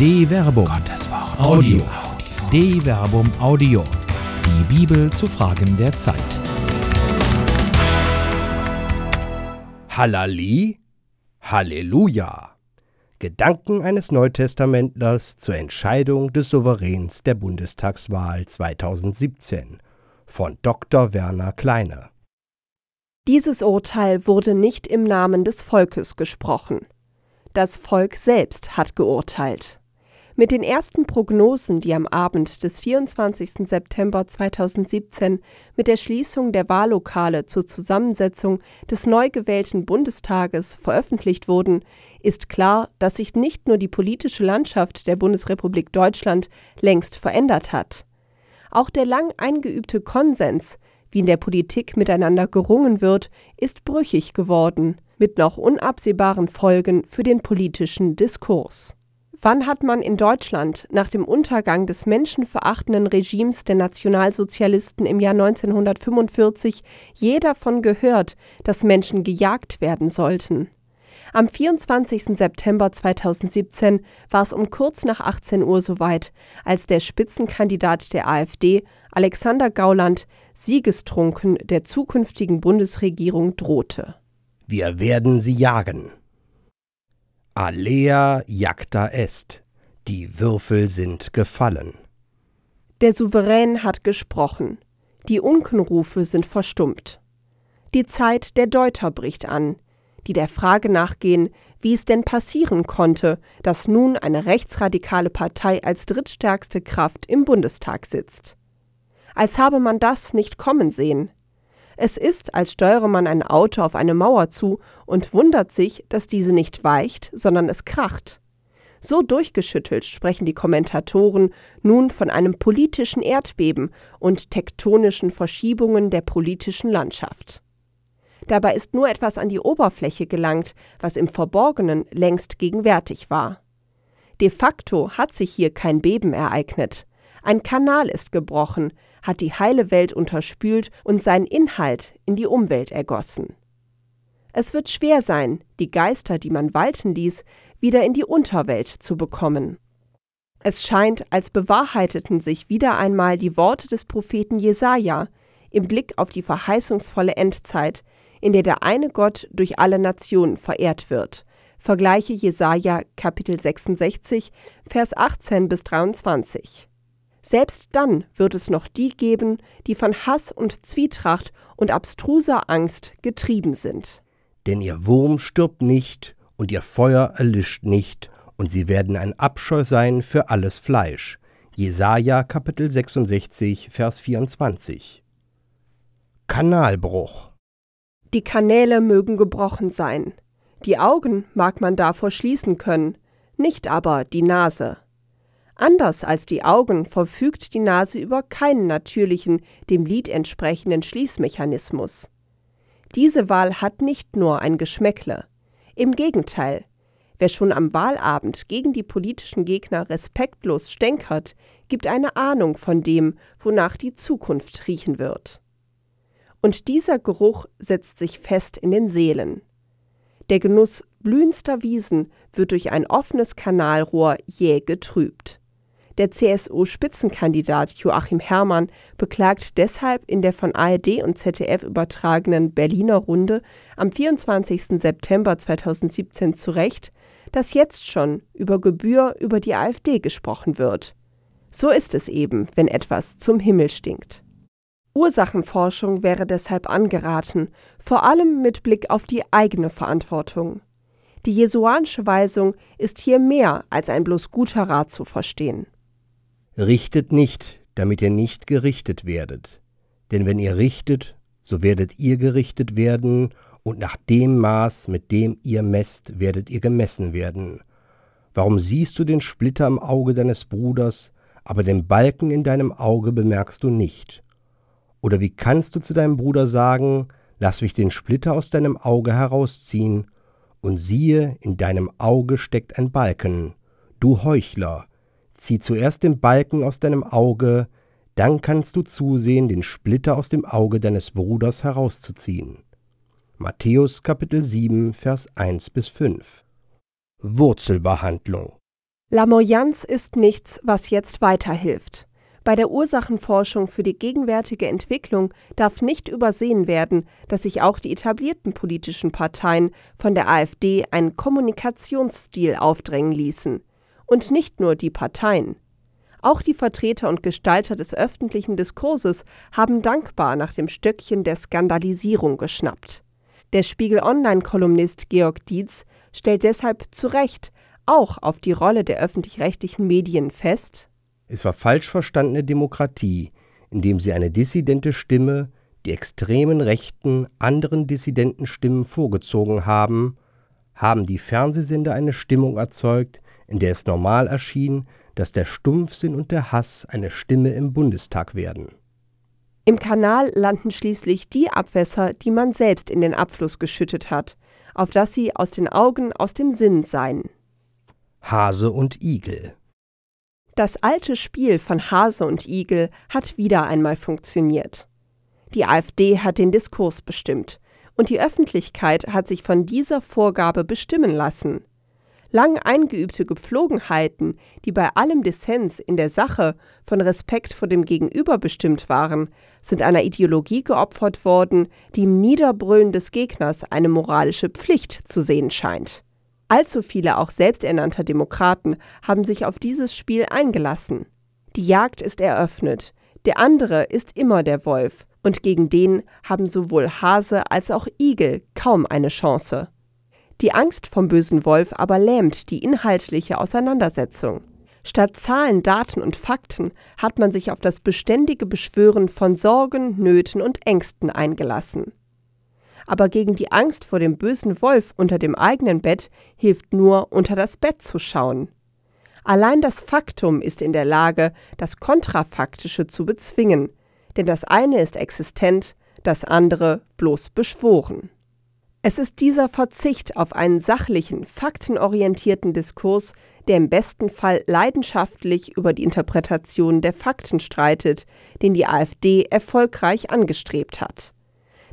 De Verbum. Gottes Wort. Audio. De Verbum Audio. Die Bibel zu Fragen der Zeit. Hallali, Halleluja. Gedanken eines Neutestamentlers zur Entscheidung des Souveräns der Bundestagswahl 2017 von Dr. Werner Kleine. Dieses Urteil wurde nicht im Namen des Volkes gesprochen. Das Volk selbst hat geurteilt. Mit den ersten Prognosen, die am Abend des 24. September 2017 mit der Schließung der Wahllokale zur Zusammensetzung des neu gewählten Bundestages veröffentlicht wurden, ist klar, dass sich nicht nur die politische Landschaft der Bundesrepublik Deutschland längst verändert hat. Auch der lang eingeübte Konsens, wie in der Politik miteinander gerungen wird, ist brüchig geworden, mit noch unabsehbaren Folgen für den politischen Diskurs. Wann hat man in Deutschland nach dem Untergang des menschenverachtenden Regimes der Nationalsozialisten im Jahr 1945 je davon gehört, dass Menschen gejagt werden sollten? Am 24. September 2017 war es um kurz nach 18 Uhr soweit, als der Spitzenkandidat der AfD, Alexander Gauland, siegestrunken der zukünftigen Bundesregierung drohte. Wir werden sie jagen. Alea jacta est. Die Würfel sind gefallen. Der Souverän hat gesprochen. Die Unkenrufe sind verstummt. Die Zeit der Deuter bricht an, die der Frage nachgehen, wie es denn passieren konnte, dass nun eine rechtsradikale Partei als drittstärkste Kraft im Bundestag sitzt. Als habe man das nicht kommen sehen. Es ist, als steuere man ein Auto auf eine Mauer zu und wundert sich, dass diese nicht weicht, sondern es kracht. So durchgeschüttelt sprechen die Kommentatoren nun von einem politischen Erdbeben und tektonischen Verschiebungen der politischen Landschaft. Dabei ist nur etwas an die Oberfläche gelangt, was im Verborgenen längst gegenwärtig war. De facto hat sich hier kein Beben ereignet. Ein Kanal ist gebrochen, hat die heile Welt unterspült und seinen Inhalt in die Umwelt ergossen. Es wird schwer sein, die Geister, die man walten ließ, wieder in die Unterwelt zu bekommen. Es scheint, als bewahrheiteten sich wieder einmal die Worte des Propheten Jesaja im Blick auf die verheißungsvolle Endzeit, in der der eine Gott durch alle Nationen verehrt wird. Vergleiche Jesaja Kapitel 66, Vers 18 bis 23. Selbst dann wird es noch die geben, die von Hass und Zwietracht und abstruser Angst getrieben sind. Denn ihr Wurm stirbt nicht und ihr Feuer erlischt nicht, und sie werden ein Abscheu sein für alles Fleisch. Jesaja Kapitel 66, Vers 24. Kanalbruch. Die Kanäle mögen gebrochen sein. Die Augen mag man davor schließen können, nicht aber die Nase. Anders als die Augen verfügt die Nase über keinen natürlichen, dem Lied entsprechenden Schließmechanismus. Diese Wahl hat nicht nur ein Geschmäckle. Im Gegenteil, wer schon am Wahlabend gegen die politischen Gegner respektlos stänkert, gibt eine Ahnung von dem, wonach die Zukunft riechen wird. Und dieser Geruch setzt sich fest in den Seelen. Der Genuss blühendster Wiesen wird durch ein offenes Kanalrohr jäh getrübt. Der CSU-Spitzenkandidat Joachim Herrmann beklagt deshalb in der von ARD und ZDF übertragenen Berliner Runde am 24. September 2017 zu Recht, dass jetzt schon über Gebühr über die AfD gesprochen wird. So ist es eben, wenn etwas zum Himmel stinkt. Ursachenforschung wäre deshalb angeraten, vor allem mit Blick auf die eigene Verantwortung. Die jesuanische Weisung ist hier mehr als ein bloß guter Rat zu verstehen. Richtet nicht, damit ihr nicht gerichtet werdet. Denn wenn ihr richtet, so werdet ihr gerichtet werden, und nach dem Maß, mit dem ihr messt, werdet ihr gemessen werden. Warum siehst du den Splitter im Auge deines Bruders, aber den Balken in deinem Auge bemerkst du nicht? Oder wie kannst du zu deinem Bruder sagen, lass mich den Splitter aus deinem Auge herausziehen, und siehe, in deinem Auge steckt ein Balken, du Heuchler, Zieh zuerst den Balken aus deinem Auge, dann kannst du zusehen, den Splitter aus dem Auge deines Bruders herauszuziehen. Matthäus Kapitel 7, Vers 1 bis 5 Wurzelbehandlung Lamoyanz ist nichts, was jetzt weiterhilft. Bei der Ursachenforschung für die gegenwärtige Entwicklung darf nicht übersehen werden, dass sich auch die etablierten politischen Parteien von der AfD einen Kommunikationsstil aufdrängen ließen. Und nicht nur die Parteien. Auch die Vertreter und Gestalter des öffentlichen Diskurses haben dankbar nach dem Stöckchen der Skandalisierung geschnappt. Der Spiegel Online-Kolumnist Georg Dietz stellt deshalb zu Recht auch auf die Rolle der öffentlich-rechtlichen Medien fest es war falsch verstandene Demokratie, indem sie eine dissidente Stimme, die extremen Rechten anderen Dissidentenstimmen vorgezogen haben, haben die Fernsehsender eine Stimmung erzeugt, in der es normal erschien, dass der Stumpfsinn und der Hass eine Stimme im Bundestag werden. Im Kanal landen schließlich die Abwässer, die man selbst in den Abfluss geschüttet hat, auf dass sie aus den Augen, aus dem Sinn seien. Hase und Igel das alte Spiel von Hase und Igel hat wieder einmal funktioniert. Die AfD hat den Diskurs bestimmt und die Öffentlichkeit hat sich von dieser Vorgabe bestimmen lassen. Lang eingeübte Gepflogenheiten, die bei allem Dissens in der Sache von Respekt vor dem Gegenüber bestimmt waren, sind einer Ideologie geopfert worden, die im Niederbrüllen des Gegners eine moralische Pflicht zu sehen scheint. Allzu viele auch selbsternannter Demokraten haben sich auf dieses Spiel eingelassen. Die Jagd ist eröffnet, der andere ist immer der Wolf, und gegen den haben sowohl Hase als auch Igel kaum eine Chance. Die Angst vom bösen Wolf aber lähmt die inhaltliche Auseinandersetzung. Statt Zahlen, Daten und Fakten hat man sich auf das beständige Beschwören von Sorgen, Nöten und Ängsten eingelassen aber gegen die Angst vor dem bösen Wolf unter dem eigenen Bett hilft nur, unter das Bett zu schauen. Allein das Faktum ist in der Lage, das Kontrafaktische zu bezwingen, denn das eine ist existent, das andere bloß beschworen. Es ist dieser Verzicht auf einen sachlichen, faktenorientierten Diskurs, der im besten Fall leidenschaftlich über die Interpretation der Fakten streitet, den die AfD erfolgreich angestrebt hat.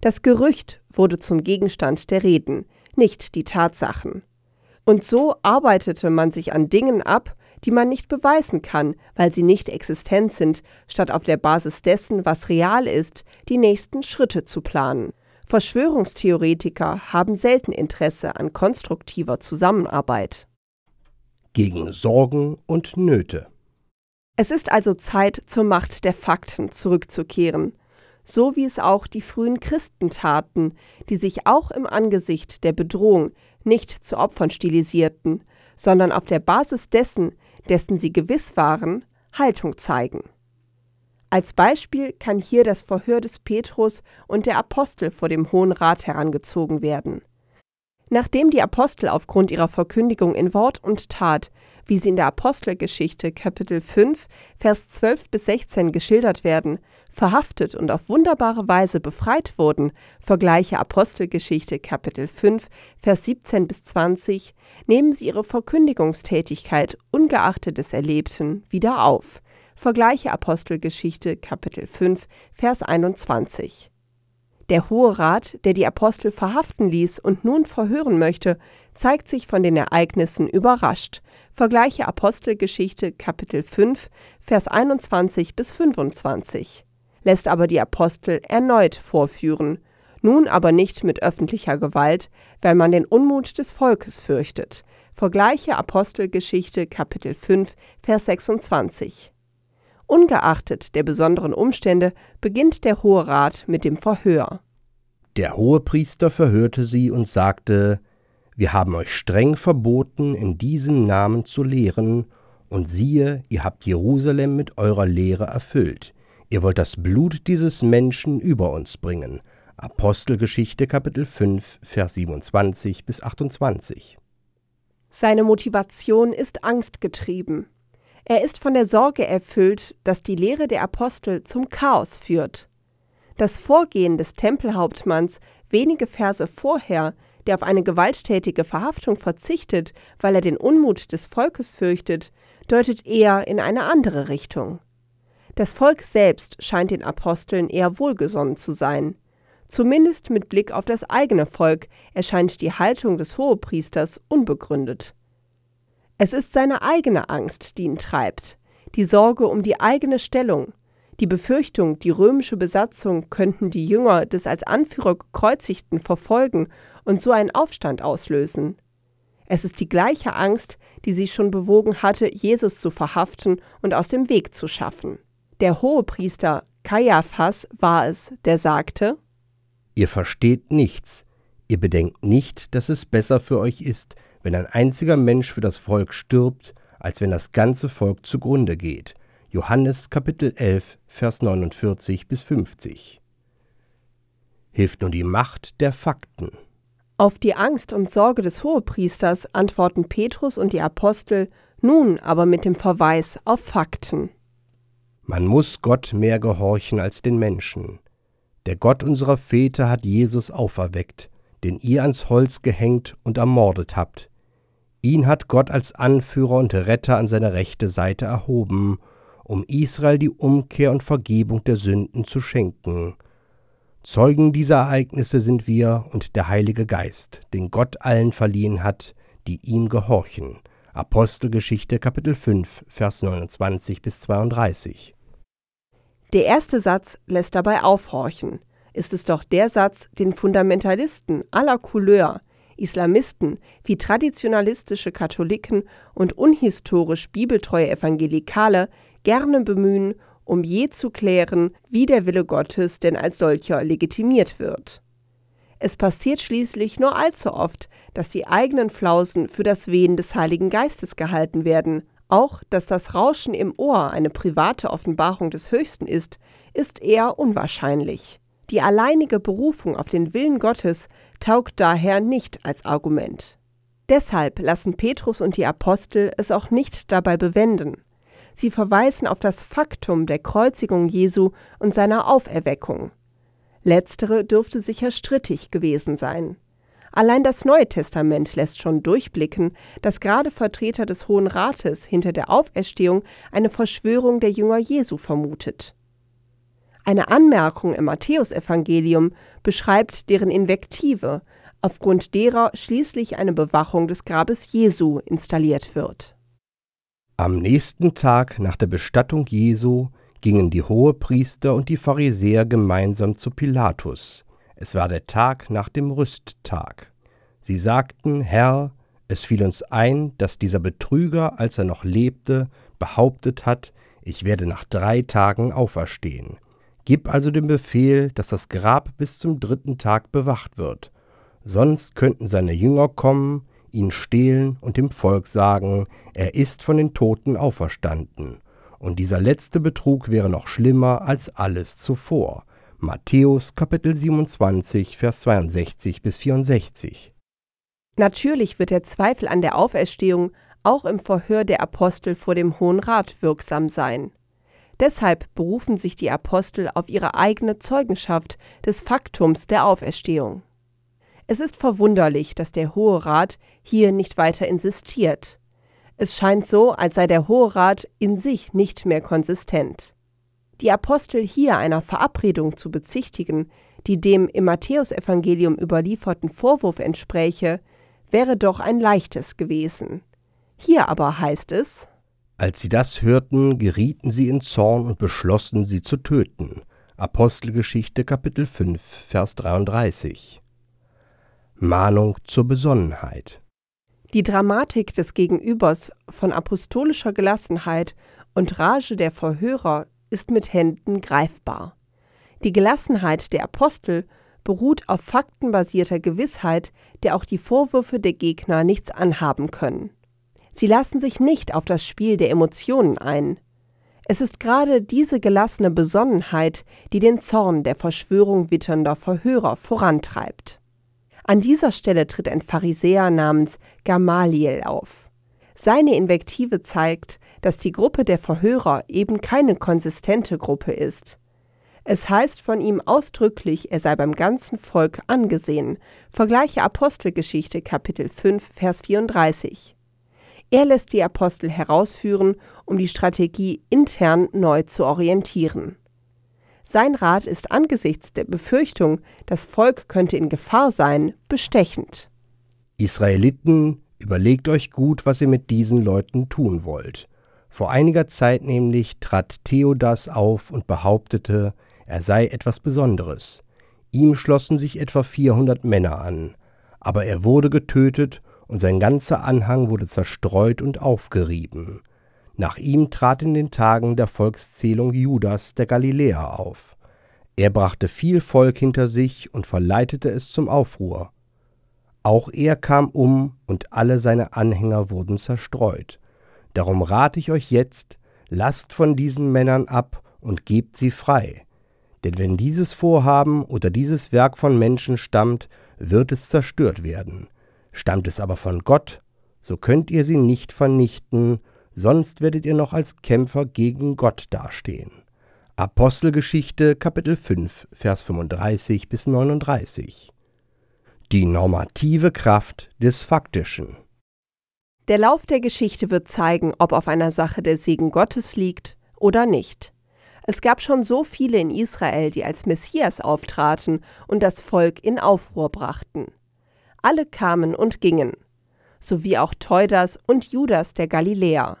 Das Gerücht wurde zum Gegenstand der Reden, nicht die Tatsachen. Und so arbeitete man sich an Dingen ab, die man nicht beweisen kann, weil sie nicht existent sind, statt auf der Basis dessen, was real ist, die nächsten Schritte zu planen. Verschwörungstheoretiker haben selten Interesse an konstruktiver Zusammenarbeit. Gegen Sorgen und Nöte. Es ist also Zeit, zur Macht der Fakten zurückzukehren so wie es auch die frühen Christen taten, die sich auch im Angesicht der Bedrohung nicht zu Opfern stilisierten, sondern auf der Basis dessen, dessen sie gewiss waren, Haltung zeigen. Als Beispiel kann hier das Verhör des Petrus und der Apostel vor dem Hohen Rat herangezogen werden. Nachdem die Apostel aufgrund ihrer Verkündigung in Wort und Tat, wie sie in der Apostelgeschichte Kapitel 5, Vers 12 bis 16 geschildert werden, verhaftet und auf wunderbare Weise befreit wurden, vergleiche Apostelgeschichte Kapitel 5, Vers 17 bis 20, nehmen sie ihre Verkündigungstätigkeit ungeachtet des Erlebten wieder auf. Vergleiche Apostelgeschichte Kapitel 5, Vers 21. Der Hohe Rat, der die Apostel verhaften ließ und nun verhören möchte, zeigt sich von den Ereignissen überrascht. Vergleiche Apostelgeschichte Kapitel 5, Vers 21 bis 25 lässt aber die Apostel erneut vorführen, nun aber nicht mit öffentlicher Gewalt, weil man den Unmut des Volkes fürchtet. Vergleiche Apostelgeschichte Kapitel 5, Vers 26. Ungeachtet der besonderen Umstände beginnt der Hohe Rat mit dem Verhör. Der Hohepriester verhörte sie und sagte, Wir haben euch streng verboten, in diesem Namen zu lehren, und siehe, ihr habt Jerusalem mit eurer Lehre erfüllt. Ihr wollt das Blut dieses Menschen über uns bringen. Apostelgeschichte Kapitel 5, Vers 27 bis 28. Seine Motivation ist angstgetrieben. Er ist von der Sorge erfüllt, dass die Lehre der Apostel zum Chaos führt. Das Vorgehen des Tempelhauptmanns wenige Verse vorher, der auf eine gewalttätige Verhaftung verzichtet, weil er den Unmut des Volkes fürchtet, deutet eher in eine andere Richtung. Das Volk selbst scheint den Aposteln eher wohlgesonnen zu sein. Zumindest mit Blick auf das eigene Volk erscheint die Haltung des Hohepriesters unbegründet. Es ist seine eigene Angst, die ihn treibt, die Sorge um die eigene Stellung, die Befürchtung, die römische Besatzung könnten die Jünger des als Anführer gekreuzigten verfolgen und so einen Aufstand auslösen. Es ist die gleiche Angst, die sie schon bewogen hatte, Jesus zu verhaften und aus dem Weg zu schaffen. Der Hohepriester Kaiaphas war es, der sagte: Ihr versteht nichts. Ihr bedenkt nicht, dass es besser für euch ist, wenn ein einziger Mensch für das Volk stirbt, als wenn das ganze Volk zugrunde geht. Johannes Kapitel 11, Vers 49 bis 50. Hilft nun die Macht der Fakten. Auf die Angst und Sorge des Hohepriesters antworten Petrus und die Apostel nun aber mit dem Verweis auf Fakten. Man muss Gott mehr gehorchen als den Menschen. Der Gott unserer Väter hat Jesus auferweckt, den ihr ans Holz gehängt und ermordet habt. Ihn hat Gott als Anführer und Retter an seine rechte Seite erhoben, um Israel die Umkehr und Vergebung der Sünden zu schenken. Zeugen dieser Ereignisse sind wir und der Heilige Geist, den Gott allen verliehen hat, die ihm gehorchen. Apostelgeschichte Kapitel 5, Vers 29 bis 32. Der erste Satz lässt dabei aufhorchen. Ist es doch der Satz, den Fundamentalisten aller Couleur, Islamisten wie traditionalistische Katholiken und unhistorisch bibeltreue Evangelikale gerne bemühen, um je zu klären, wie der Wille Gottes denn als solcher legitimiert wird. Es passiert schließlich nur allzu oft, dass die eigenen Flausen für das Wehen des Heiligen Geistes gehalten werden. Auch, dass das Rauschen im Ohr eine private Offenbarung des Höchsten ist, ist eher unwahrscheinlich. Die alleinige Berufung auf den Willen Gottes taugt daher nicht als Argument. Deshalb lassen Petrus und die Apostel es auch nicht dabei bewenden. Sie verweisen auf das Faktum der Kreuzigung Jesu und seiner Auferweckung. Letztere dürfte sicher strittig gewesen sein. Allein das Neue Testament lässt schon durchblicken, dass gerade Vertreter des Hohen Rates hinter der Auferstehung eine Verschwörung der Jünger Jesu vermutet. Eine Anmerkung im Matthäusevangelium beschreibt deren Invektive, aufgrund derer schließlich eine Bewachung des Grabes Jesu installiert wird. Am nächsten Tag nach der Bestattung Jesu gingen die Hohepriester und die Pharisäer gemeinsam zu Pilatus. Es war der Tag nach dem Rüsttag. Sie sagten, Herr, es fiel uns ein, dass dieser Betrüger, als er noch lebte, behauptet hat, ich werde nach drei Tagen auferstehen. Gib also den Befehl, dass das Grab bis zum dritten Tag bewacht wird. Sonst könnten seine Jünger kommen, ihn stehlen und dem Volk sagen, er ist von den Toten auferstanden. Und dieser letzte Betrug wäre noch schlimmer als alles zuvor. Matthäus Kapitel 27, Vers 62 bis 64. Natürlich wird der Zweifel an der Auferstehung auch im Verhör der Apostel vor dem Hohen Rat wirksam sein. Deshalb berufen sich die Apostel auf ihre eigene Zeugenschaft des Faktums der Auferstehung. Es ist verwunderlich, dass der Hohe Rat hier nicht weiter insistiert. Es scheint so, als sei der Hohe Rat in sich nicht mehr konsistent. Die Apostel hier einer Verabredung zu bezichtigen, die dem im Matthäusevangelium überlieferten Vorwurf entspräche, wäre doch ein leichtes gewesen. Hier aber heißt es, Als sie das hörten, gerieten sie in Zorn und beschlossen, sie zu töten. Apostelgeschichte Kapitel 5, Vers 33. Mahnung zur Besonnenheit. Die Dramatik des Gegenübers von apostolischer Gelassenheit und Rage der Verhörer ist mit Händen greifbar. Die Gelassenheit der Apostel beruht auf faktenbasierter Gewissheit, der auch die Vorwürfe der Gegner nichts anhaben können. Sie lassen sich nicht auf das Spiel der Emotionen ein. Es ist gerade diese gelassene Besonnenheit, die den Zorn der Verschwörung witternder Verhörer vorantreibt. An dieser Stelle tritt ein Pharisäer namens Gamaliel auf. Seine Invektive zeigt, dass die Gruppe der Verhörer eben keine konsistente Gruppe ist. Es heißt von ihm ausdrücklich, er sei beim ganzen Volk angesehen. Vergleiche Apostelgeschichte Kapitel 5 Vers 34. Er lässt die Apostel herausführen, um die Strategie intern neu zu orientieren. Sein Rat ist angesichts der Befürchtung, das Volk könnte in Gefahr sein, bestechend. Israeliten, Überlegt euch gut, was ihr mit diesen Leuten tun wollt. Vor einiger Zeit nämlich trat Theodas auf und behauptete, er sei etwas Besonderes. Ihm schlossen sich etwa 400 Männer an, aber er wurde getötet und sein ganzer Anhang wurde zerstreut und aufgerieben. Nach ihm trat in den Tagen der Volkszählung Judas der Galiläer auf. Er brachte viel Volk hinter sich und verleitete es zum Aufruhr. Auch er kam um und alle seine Anhänger wurden zerstreut. Darum rate ich euch jetzt, lasst von diesen Männern ab und gebt sie frei. Denn wenn dieses Vorhaben oder dieses Werk von Menschen stammt, wird es zerstört werden. Stammt es aber von Gott, so könnt ihr sie nicht vernichten, sonst werdet ihr noch als Kämpfer gegen Gott dastehen. Apostelgeschichte Kapitel 5 Vers 35 bis 39 die normative Kraft des Faktischen. Der Lauf der Geschichte wird zeigen, ob auf einer Sache der Segen Gottes liegt oder nicht. Es gab schon so viele in Israel, die als Messias auftraten und das Volk in Aufruhr brachten. Alle kamen und gingen, sowie auch Teudas und Judas der Galiläer.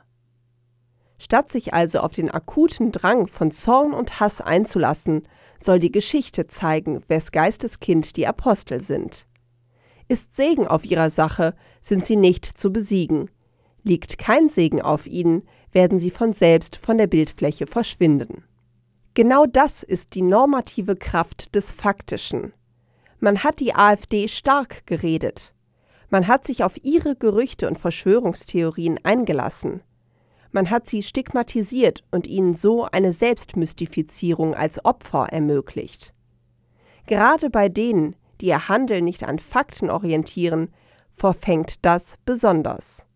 Statt sich also auf den akuten Drang von Zorn und Hass einzulassen, soll die Geschichte zeigen, wes Geistes Kind die Apostel sind. Ist Segen auf ihrer Sache, sind sie nicht zu besiegen. Liegt kein Segen auf ihnen, werden sie von selbst von der Bildfläche verschwinden. Genau das ist die normative Kraft des Faktischen. Man hat die AfD stark geredet. Man hat sich auf ihre Gerüchte und Verschwörungstheorien eingelassen. Man hat sie stigmatisiert und ihnen so eine Selbstmystifizierung als Opfer ermöglicht. Gerade bei denen, die ihr Handeln nicht an Fakten orientieren, verfängt das besonders.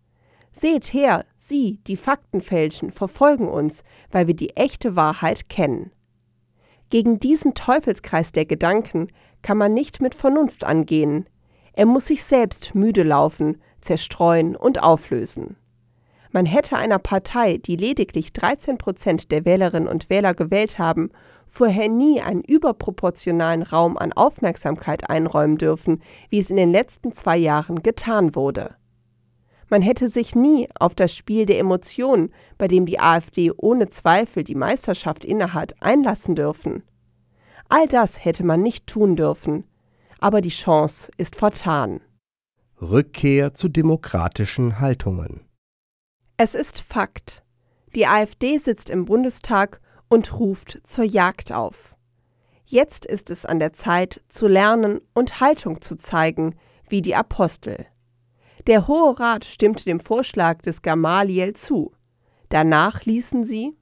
Seht her, Sie, die Fakten fälschen, verfolgen uns, weil wir die echte Wahrheit kennen. Gegen diesen Teufelskreis der Gedanken kann man nicht mit Vernunft angehen. Er muss sich selbst müde laufen, zerstreuen und auflösen. Man hätte einer Partei, die lediglich 13 Prozent der Wählerinnen und Wähler gewählt haben vorher nie einen überproportionalen Raum an Aufmerksamkeit einräumen dürfen, wie es in den letzten zwei Jahren getan wurde. Man hätte sich nie auf das Spiel der Emotionen, bei dem die AfD ohne Zweifel die Meisterschaft innehat, einlassen dürfen. All das hätte man nicht tun dürfen, aber die Chance ist vertan. Rückkehr zu demokratischen Haltungen. Es ist Fakt. Die AfD sitzt im Bundestag und ruft zur Jagd auf. Jetzt ist es an der Zeit, zu lernen und Haltung zu zeigen, wie die Apostel. Der Hohe Rat stimmte dem Vorschlag des Gamaliel zu. Danach ließen sie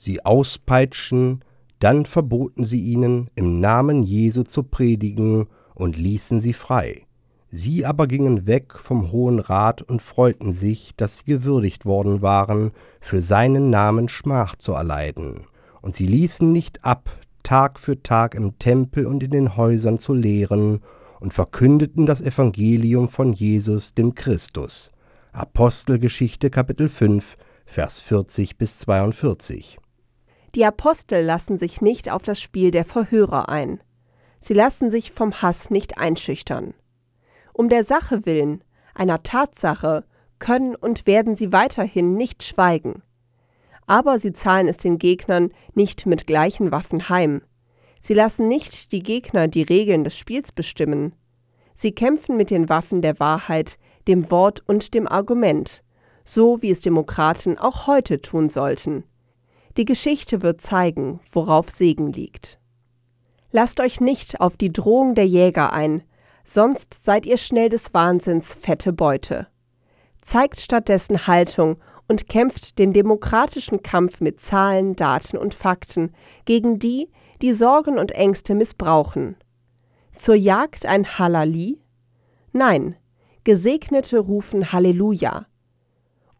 sie auspeitschen, dann verboten sie ihnen, im Namen Jesu zu predigen und ließen sie frei. Sie aber gingen weg vom Hohen Rat und freuten sich, dass sie gewürdigt worden waren, für seinen Namen Schmach zu erleiden und sie ließen nicht ab, Tag für Tag im Tempel und in den Häusern zu lehren und verkündeten das Evangelium von Jesus, dem Christus. Apostelgeschichte Kapitel 5, Vers 40 bis 42. Die Apostel lassen sich nicht auf das Spiel der Verhörer ein. Sie lassen sich vom Hass nicht einschüchtern. Um der Sache willen, einer Tatsache, können und werden sie weiterhin nicht schweigen aber sie zahlen es den Gegnern nicht mit gleichen Waffen heim. Sie lassen nicht die Gegner die Regeln des Spiels bestimmen. Sie kämpfen mit den Waffen der Wahrheit, dem Wort und dem Argument, so wie es Demokraten auch heute tun sollten. Die Geschichte wird zeigen, worauf Segen liegt. Lasst euch nicht auf die Drohung der Jäger ein, sonst seid ihr schnell des Wahnsinns fette Beute. Zeigt stattdessen Haltung und kämpft den demokratischen Kampf mit Zahlen, Daten und Fakten gegen die, die Sorgen und Ängste missbrauchen. Zur Jagd ein Halali? Nein, Gesegnete rufen Halleluja.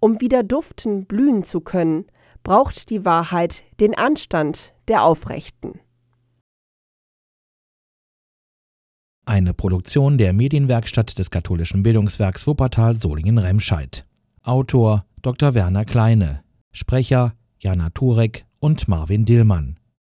Um wieder duften, blühen zu können, braucht die Wahrheit den Anstand der Aufrechten. Eine Produktion der Medienwerkstatt des katholischen Bildungswerks Wuppertal Solingen-Remscheid. Autor Dr. Werner Kleine, Sprecher Jana Turek und Marvin Dillmann.